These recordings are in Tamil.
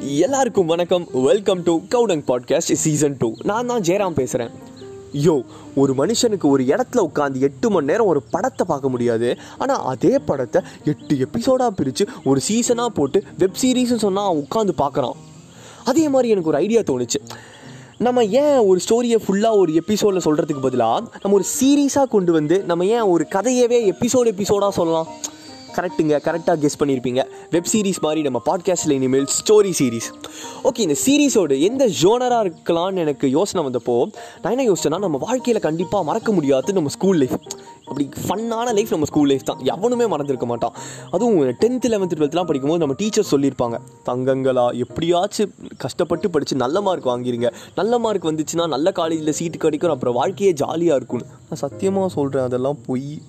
எல்லாருக்கும் வணக்கம். Welcome to cow dung podcast season two நான் தான் ஜெயராம் பேசுகிறேன் யோ ஒரு மனுஷனுக்கு ஒரு இடத்துல உட்காந்து எட்டு மணி நேரம் ஒரு படத்தை பார்க்க முடியாது. ஆனால் அதே படத்தை எட்டு எபிசோடாக பிரித்து ஒரு சீசனாக போட்டு வெப் சீரிஸ்னு சொன்னால் உட்காந்து பார்க்குறான். அதே மாதிரி எனக்கு ஒரு ஐடியா தோணுச்சு. நம்ம ஏன் ஒரு ஸ்டோரியை ஃபுல்லாக ஒரு எபிசோடில் சொல்கிறதுக்கு பதிலாக நம்ம ஒரு சீரீஸாக கொண்டு வந்து நம்ம ஏன் ஒரு கதையவே எபிசோடு எபிசோடாக சொல்லலாம்? கரெக்டுங்க கரெக்டாக கெஸ் பண்ணியிருப்பீங்க வெப் சீரிஸ் மாதிரி நம்ம பாட்காஸ்ட்டில் இனிமேல் ஸ்டோரி சீரிஸ் ஓகே இந்த சீரிஸோட எந்த ஜோனராக இருக்கலாம்னு எனக்கு யோசனை வந்தப்போ நான் என்ன யோசிச்சேன்னா நம்ம வாழ்க்கையில் கண்டிப்பாக மறக்க முடியாது நம்ம ஸ்கூல் லைஃப் அப்படி ஃபன்னான லைஃப் நம்ம ஸ்கூல் லைஃப் தான். எவனுமே மறந்துருக்க மாட்டான். அதுவும் டென்த்து லெவன்த்து டுவெல்த்லாம் படிக்கும்போது நம்ம டீச்சர் சொல்லியிருப்பாங்க. தங்கங்களா எப்படியாச்சும் கஷ்டப்பட்டு படித்து நல்ல மார்க் வாங்கிருங்க. நல்ல மார்க் வந்துச்சுன்னா நல்ல காலேஜில் சீட்டு கிடைக்கும். அப்புறம் வாழ்க்கையே ஜாலியாக இருக்கும்னு. நான் சத்தியமாக சொல்கிறேன் அதெல்லாம் பொய்.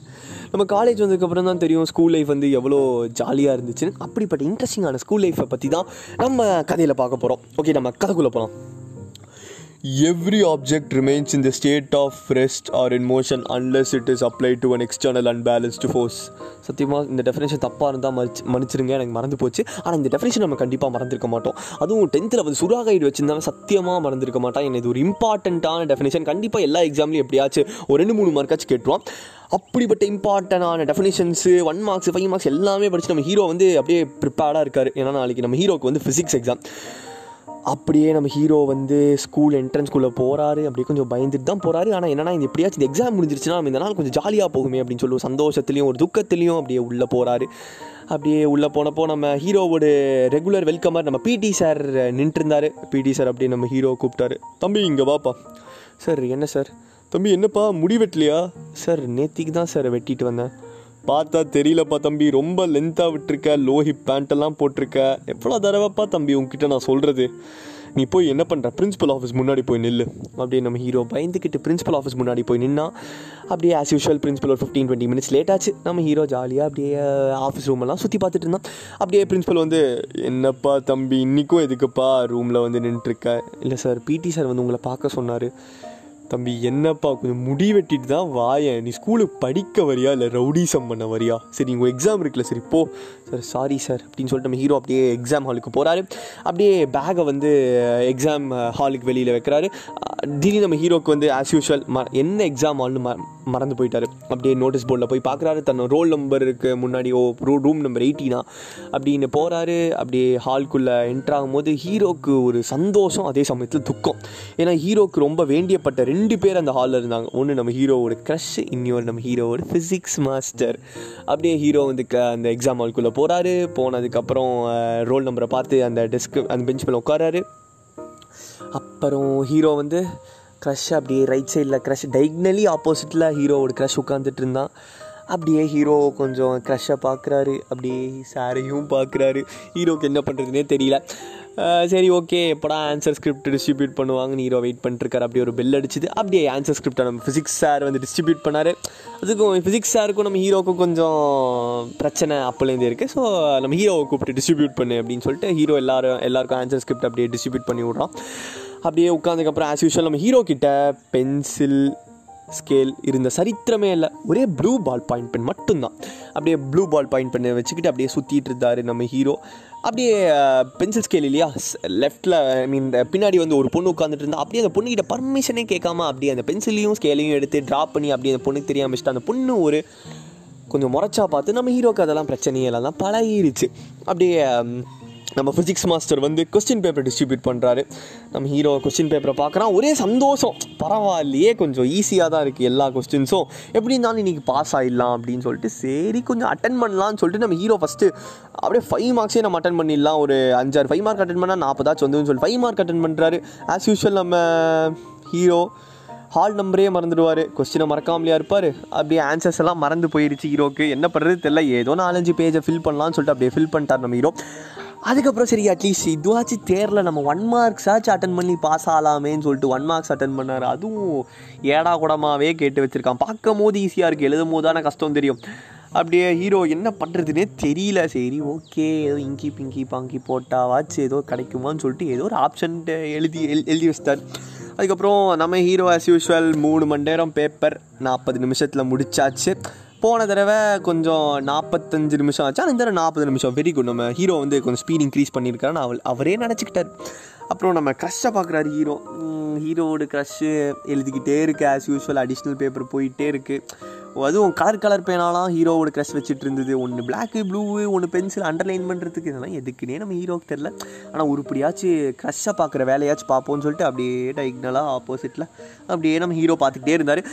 நம்ம காலேஜ் வந்ததுக்கப்புறம் தான் தெரியும் ஸ்கூல் லைஃப் வந்து எவ்வளோ ஜாலியாக இருந்துச்சுன்னு. அப்படிப்பட்ட இன்ட்ரெஸ்டிங்கான ஸ்கூல் லைஃப்பை பற்றி தான் நம்ம கதையில் பார்க்க போகிறோம் ஓகே நம்ம கதைக்குள்ளே போகலாம் every object remains in the state of rest or in motion unless it is apply to an external unbalanced force சத்தியமாக இந்த டெஃபினேஷன் தப்பாக இருந்தால் மறிச்சு மன்னிச்சிருங்க எனக்கு மறந்து போச்சு. ஆனால் இந்த டெஃபினேஷன் நம்ம கண்டிப்பாக மறந்துருக்க மாட்டோம். அதுவும் டென்த்தில் வந்து ஐடி வச்சிருந்தாலும் சத்தியமாக மறந்துருக்க மாட்டான். எனக்கு இது ஒரு இம்பார்ட்டண்ட்டான டெஃபினேஷன் கண்டிப்பாக எல்லா எக்ஸாம்லையும் எப்படியாச்சும் ஒரு ரெண்டு மூணு மார்க்காச்சும் கேட்டுருவான். அப்படிப்பட்ட இம்பார்ட்டண்டான definitions one marks five marks எல்லாமே படித்து நம்ம ஹீரோ வந்து அப்படியே ப்ரிப்பேர்டாக இருக்கார். ஏன்னா நாளைக்கு நம்ம ஹீரோக்கு வந்து ஃபிசிக்ஸ் எக்ஸாம் அப்படியே நம்ம ஹீரோ வந்து ஸ்கூல் என்ட்ரன்ஸ்குள்ளே போகிறாரு அப்படியே கொஞ்சம் பயந்துட்டு தான் போகிறாரு ஆனால் என்னன்னா இந்த எப்படியாச்சும் இந்த எக்ஸாம் முடிஞ்சிருச்சுன்னா நம்ம இந்த நாள் கொஞ்சம் ஜாலியாக போகுமே அப்படின்னு சொல்லி ஒரு ஒரு துக்கத்துலையும் அப்படியே உள்ளே போகிறாரு அப்படியே உள்ளே போனப்போ நம்ம ஹீரோவோட ரெகுலர் வெல்கமர் நம்ம பிடி சார் நின்றுருந்தார். பிடி சார் அப்படியே நம்ம ஹீரோ கூப்பிட்டாரு. தம்பி இங்கே வாப்பா. சார் என்ன சார் தம்பி என்னப்பா முடி வெட்டலையா? சார் நேத்திக்கு தான் சார் வெட்டிட்டு வந்தேன். பார்த்தா தெரியலப்பா தம்பி ரொம்ப லென்த்தாக விட்டுருக்க லோ ஹிப் பேண்ட்டெல்லாம் போட்டிருக்க. எவ்வளோ தடவைப்பா தம்பி உங்ககிட்ட நான் சொல்கிறது நீ போய் என்ன பண்ணுற பிரின்ஸிபல் ஆஃபீஸ் முன்னாடி போய் நில்லு. அப்படியே நம்ம ஹீரோ பயந்துக்கிட்டு பிரின்ஸிபல் ஆஃபீஸ் முன்னாடி போய் நின்னா அப்படியே ஆஸ் யூஷுவல் பிரின்ஸிபல் ஒரு ஃபிஃப்டீன் டுவெண்ட்டி மினிட்ஸ் லேட் ஆச்சு. நம்ம ஹீரோ ஜாலியாக அப்படியே uh, ஆஃபீஸ் ரூமெல்லாம் சுற்றி பார்த்துட்டு இருந்தான். அப்படியே பிரின்ஸிபல் வந்து என்னப்பா தம்பி இன்றைக்கும் எதுக்குப்பா ரூமில் வந்து நின்றுருக்க இல்லை சார் பிடி சார் வந்து உங்களை பார்க்க சொன்னார். தம்பி என்னப்பா கொஞ்சம் முடி வெட்டிட்டு தான் வாயேன். நீ ஸ்கூலுக்கு படிக்க வரியா? இல்லை ரவுடிசம் பண்ண வரியா? சரி உங்கள் எக்ஸாம் இருக்குல்ல சரி போ. சார் சாரி சார் அப்படின்னு சொல்லிட்டு நம்ம ஹீரோ அப்படியே எக்ஸாம் ஹாலுக்கு போகிறாரு அப்படியே பேகை வந்து எக்ஸாம் ஹாலுக்கு வெளியில் வைக்கிறாரு. திடீர்னு நம்ம ஹீரோக்கு வந்து ஆஸ் யூஷுவல் ம என்ன எக்ஸாம் ஆள்னு ம மறந்து போயிட்டாரு. அப்படியே நோட்டீஸ் போர்டில் போய் பார்க்குறாரு தன்னோட ரோல் நம்பருக்கு முன்னாடி ஓ ரூ ரூம் நம்பர் எயிட்டினா அப்படின்னு போகிறாரு அப்படியே ஹால்குள்ளே என்ட்ரு ஆகும்போது ஹீரோக்கு ஒரு சந்தோஷம் அதே சமயத்தில் துக்கம். ஏன்னா ஹீரோக்கு ரொம்ப வேண்டியப்பட்ட ரெண்டு பேர் அந்த ஹாலில் இருந்தாங்க. ஒன்று நம்ம ஹீரோவோட க்ரஷ் இன்னொரு நம்ம ஹீரோவோட ஃபிசிக்ஸ் மாஸ்டர் அப்படியே ஹீரோ வந்து க அந்த எக்ஸாம் ஹால்குள்ளே போகிறாரு போனதுக்கப்புறம் ரோல் நம்பரை பார்த்து அந்த டெஸ்க்கு அந்த பெஞ்ச் மேலே உட்காராரு அப்புறம் ஹீரோ வந்து க்ரஷ் அப்படியே ரைட் சைடில் க்ரஷ் டைக்னலி ஆப்போசிட்டில் ஹீரோவோட க்ரஷ் உட்காந்துட்டு இருந்தான். அப்படியே ஹீரோ கொஞ்சம் க்ரஷ்ஷை பார்க்குறாரு. அப்படியே சாரையும் பார்க்குறாரு. ஹீரோக்கு என்ன பண்ணுறதுனே தெரியல. சரி ஓகே எப்படா ஆன்சர் ஸ்கிரிப்ட் டிஸ்ட்ரிபியூட் பண்ணுவாங்கன்னு ஹீரோ வெயிட் பண்ணிட்டுருக்காரு. அப்படியே ஒரு பெல் அடிச்சுது. அப்படியே ஆன்சர் ஸ்கிரிப்டை நம்ம ஃபிசிக்ஸ் சார் வந்து டிஸ்ட்ரிபியூட் பண்ணார். அதுக்கும் ஃபிசிக்ஸ் சாருக்கும் நம்ம ஹீரோக்கும் கொஞ்சம் பிரச்சனை அப்போலேருந்து இருக்குது ஸோ நம்ம ஹீரோவை கூப்பிட்டு டிஸ்ட்ரிபியூட் பண்ணு அப்படின்னு சொல்லிட்டு ஹீரோ எல்லாரும் எல்லாருக்கும் ஆன்சர் ஸ்கிரிப்ட் அப்படியே டிஸ்ட்ரிபியூட் பண்ணி விட்றோம். அப்படியே உட்காந்துக்கப்புறம் ஆஸ் யூஷுவல் நம்ம ஹீரோ கிட்ட பென்சில் ஸ்கேல் இருந்த சரித்திரமே இல்லை. ஒரே ப்ளூ பால் பாயிண்ட் பென் மட்டும்தான். அப்படியே ப்ளூ பால் பாயிண்ட் பெண்ணை வச்சுக்கிட்டு அப்படியே சுற்றிட்டு இருந்தார் நம்ம ஹீரோ அப்படியே பென்சில் ஸ்கேல் இல்லையா? லெஃப்ட்டில் ஐ மீன் பின்னாடி வந்து ஒரு பொண்ணு உட்காந்துட்டு இருந்தா அப்படியே அந்த பொண்ணுக்கிட்ட பர்மிஷனே கேட்காம அப்படியே அந்த பென்சிலையும் ஸ்கேலையும் எடுத்து ட்ரா பண்ணி அப்படியே அந்த பொண்ணுக்கு தெரியாமல் வச்சுட்டு அந்த பொண்ணு ஒரு கொஞ்சம் முறைச்சா பார்த்து நம்ம ஹீரோக்கு அதெல்லாம் பிரச்சனையே தான் பழகிருச்சு. அப்படியே நம்ம ஃபிசிக்ஸ் மாஸ்டர் வந்து கொஸ்டின் பேப்பர் டிஸ்ட்ரிபியூட் பண்ணுறாரு நம்ம ஹீரோ கொஸ்டின் பேப்பரை பார்க்குறான். ஒரே சந்தோஷம். பரவாயில்லையே கொஞ்சம் ஈஸியாக தான் இருக்குது எல்லா கொஸ்டின்ஸும் எப்படி இருந்தாலும் இன்றைக்கி பாஸ் ஆகிடலாம் அப்படின்னு சொல்லிட்டு சரி கொஞ்சம் அட்டன் பண்ணலாம்னு சொல்லிட்டு நம்ம ஹீரோ ஃபஸ்ட்டு அப்படியே ஃபைவ் மார்க்ஸே நம்ம அட்டன் பண்ணிடலாம். ஒரு அஞ்சாறு ஃபைவ் மார்க் அட்டன் பண்ணால் நாற்பதாச்சும் வந்துன்னு சொல்லி ஃபைவ் மார்க் அட்டன் பண்ணுறாரு ஆஸ் யூஷுவல் நம்ம ஹீரோ ஹால் நம்பரே மறந்துடுவார். கொஸ்டினை மறக்காமலையா இருப்பார். அப்படியே ஆன்சர்ஸ் எல்லாம் மறந்து போயிடுச்சு ஹீரோக்கு என்ன பண்ணுறது தெரில ஏதோ நாலஞ்சு பேஜை ஃபில் பண்ணலாம்னு சொல்லிட்டு அப்படியே ஃபில் பண்ணிட்டார் நம்ம ஹீரோ அதுக்கப்புறம் சரி அட்லீஸ்ட் இதுவாச்சும் தேரில் நம்ம ஒன் மார்க்ஸ் ஆச்சு அட்டன் பண்ணி பாஸ் ஆகலாமேன்னு சொல்லிட்டு ஒன் மார்க்ஸ் அட்டன் பண்ணார். அதுவும் ஏடா கூடமாவே கேட்டு வச்சுருக்கான். பார்க்கும் போது ஈஸியாக இருக்குது எழுதும் போது தானே கஷ்டம் தெரியும். அப்படியே ஹீரோ என்ன பண்ணுறதுனே தெரியல. சரி ஓகே ஏதோ இங்கி பிங்கி பாங்கி போட்டாவாச்சு. ஏதோ கிடைக்குமான்னு சொல்லிட்டு ஏதோ ஒரு ஆப்ஷன்ட்டு எழுதி எழு எழுதி வச்சிட்டார். அதுக்கப்புறம் நம்ம ஹீரோ ஆஸ் யூஷுவல் மூணு மணி நேரம் பேப்பர் நாற்பது நிமிஷத்தில் முடிச்சாச்சு. போன தடவை கொஞ்சம் நாற்பத்தஞ்சு நிமிஷம் ஆச்சு. ஆனால் இந்த தடவை நாற்பது நிமிஷம். வெரி குட் நம்ம ஹீரோ வந்து கொஞ்சம் ஸ்பீட் இன்க்ரீஸ் பண்ணியிருக்காருன்னு அவள் அவரே நினச்சிக்கிட்டார். அப்புறம் நம்ம க்ரஷ்ஷை பார்க்குறாரு ஹீரோ ஹீரோவோட க்ரஷ்ஷு எழுதிக்கிட்டே இருக்குது ஆஸ் யூஸ்வல் அடிஷ்னல் பேப்பர் போயிட்டே இருக்குது அதுவும் கலர் கலர் பேனாலாம் ஹீரோவோட க்ரஷ் வச்சுட்டு இருந்தது. ஒன்று பிளாக்கு ப்ளூ ஒன்று பென்சில் அண்டர்லைன் பண்ணுறதுக்கு இதெல்லாம் எதுக்குன்னே நம்ம ஹீரோவுக்கு தெரில ஆனால் உருப்படியாச்சும் க்ரஷ்ஷை பார்க்குற வேலையாச்சும் பார்ப்போம்னு சொல்லிட்டு அப்படியே டைக்னலாக ஆப்போசிட்டில் அப்படியே நம்ம ஹீரோ பார்த்துக்கிட்டே இருந்தார்.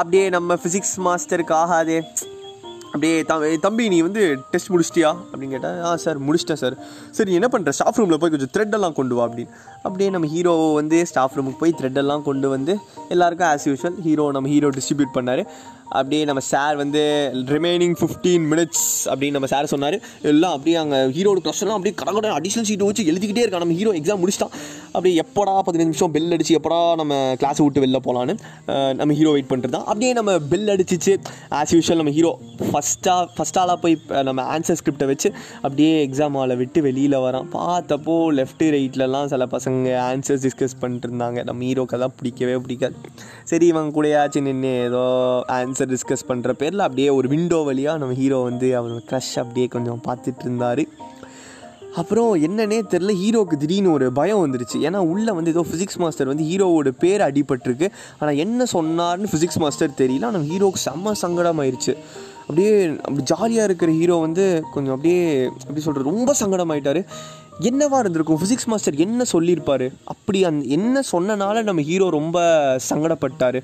அப்படியே நம்ம ஃபிசிக்ஸ் மாஸ்டருக்கு ஆகாதே. அப்படியே தம் தம்பி நீ வந்து டெஸ்ட் முடிச்சிட்டியா? அப்படின்னு கேட்டேன் ஆ சார் முடிச்சிட்டேன் சார் சரி என்ன பண்ணுற ஸ்டாஃப் ரூமில் போய் கொஞ்சம் த்ரெட்டெல்லாம் கொண்டு வா அப்படின்னு. அப்படியே நம்ம ஹீரோ வந்து ஸ்டாஃப் ரூமுக்கு போய் த்ரெட்டெல்லாம் கொண்டு வந்து எல்லாருக்கும் ஆஸ் யூஷுவல் ஹீரோ நம்ம ஹீரோ டிஸ்ட்ரிபியூட் பண்ணார். அப்படியே நம்ம சார் வந்து ரிமைனிங் ஃபிஃப்டீன் மினிட்ஸ் அப்படின்னு நம்ம சார் சொன்னார். எல்லாம் அப்படியே அங்கே ஹீரோட கொஸ்டன்லாம் அப்படியே கடகட அடிஷனல் சீட்டு வச்சு எழுதிக்கிட்டே இருக்கா நம்ம ஹீரோ எக்ஸாம் முடிச்சிட்டான். அப்படியே எப்படா பதினஞ்சு நிமிஷம் பெல் அடிச்சு எப்படா நம்ம கிளாஸ் விட்டு வெளில போகலான்னு நம்ம ஹீரோ வெயிட் பண்ணிட்டு தான் அப்படியே நம்ம பெல் அடிச்சிச்சு. ஆஸ் யூஷுவல் நம்ம ஹீரோ ஃபஸ்ட்டாக ஃபஸ்ட்டாலாக போய் நம்ம ஆன்சர் ஸ்கிரிப்டை வச்சு அப்படியே எக்ஸாம் ஹாலை விட்டு வெளியில் வரான். பார்த்தப்போ லெஃப்ட்டு ரைட்லலாம் சில பசங்க ஆன்சர்ஸ் டிஸ்கஸ் பண்ணிட்டு இருந்தாங்க. நம்ம ஹீரோக்கு பிடிக்கவே பிடிக்காது. சரி இவங்க கூடயாச்சும் நின்று ஏதோ ஆன்சர் டிஸ்கஸ் பண்ணுற பேரில் அப்படியே ஒரு விண்டோ வழியாக நம்ம ஹீரோ வந்து அவரோட க்ரஷ் அப்படியே கொஞ்சம் பார்த்துட்டு இருந்தார். அப்புறம் என்னன்னே தெரில ஹீரோக்கு திடீர்னு ஒரு பயம் வந்துருச்சு. ஏன்னா உள்ளே வந்து ஏதோ ஃபிசிக்ஸ் மாஸ்டர் வந்து ஹீரோவோட பேர் அடிபட்டிருக்கு. ஆனால் என்ன சொன்னார்னு ஃபிசிக்ஸ் மாஸ்டர் தெரியல. ஆனால் ஹீரோவுக்கு செம்ம சங்கடமாயிருச்சு. அப்படியே அப்படி ஜாலியாக இருக்கிற ஹீரோ வந்து கொஞ்சம் அப்படியே எப்படி சொல்கிறது ரொம்ப சங்கடமாயிட்டாரு. என்னவா இருந்திருக்கும்? ஃபிசிக்ஸ் மாஸ்டர் என்ன சொல்லியிருப்பார்? அப்படி அந் என்ன சொன்னனால நம்ம ஹீரோ ரொம்ப சங்கடப்பட்டார்?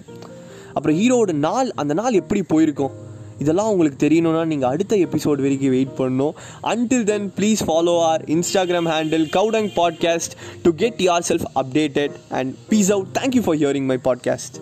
அப்புறம் ஹீரோவோட நாள் அந்த நாள் எப்படி போயிருக்கும்? இதெல்லாம் உங்களுக்கு தெரியணும்னா நீங்கள் அடுத்த எபிசோட் வரைக்கும் வெயிட் பண்ணணும். Until then please follow our Instagram handle cow dung podcast to get yourself updated and peace out thank you for hearing my podcast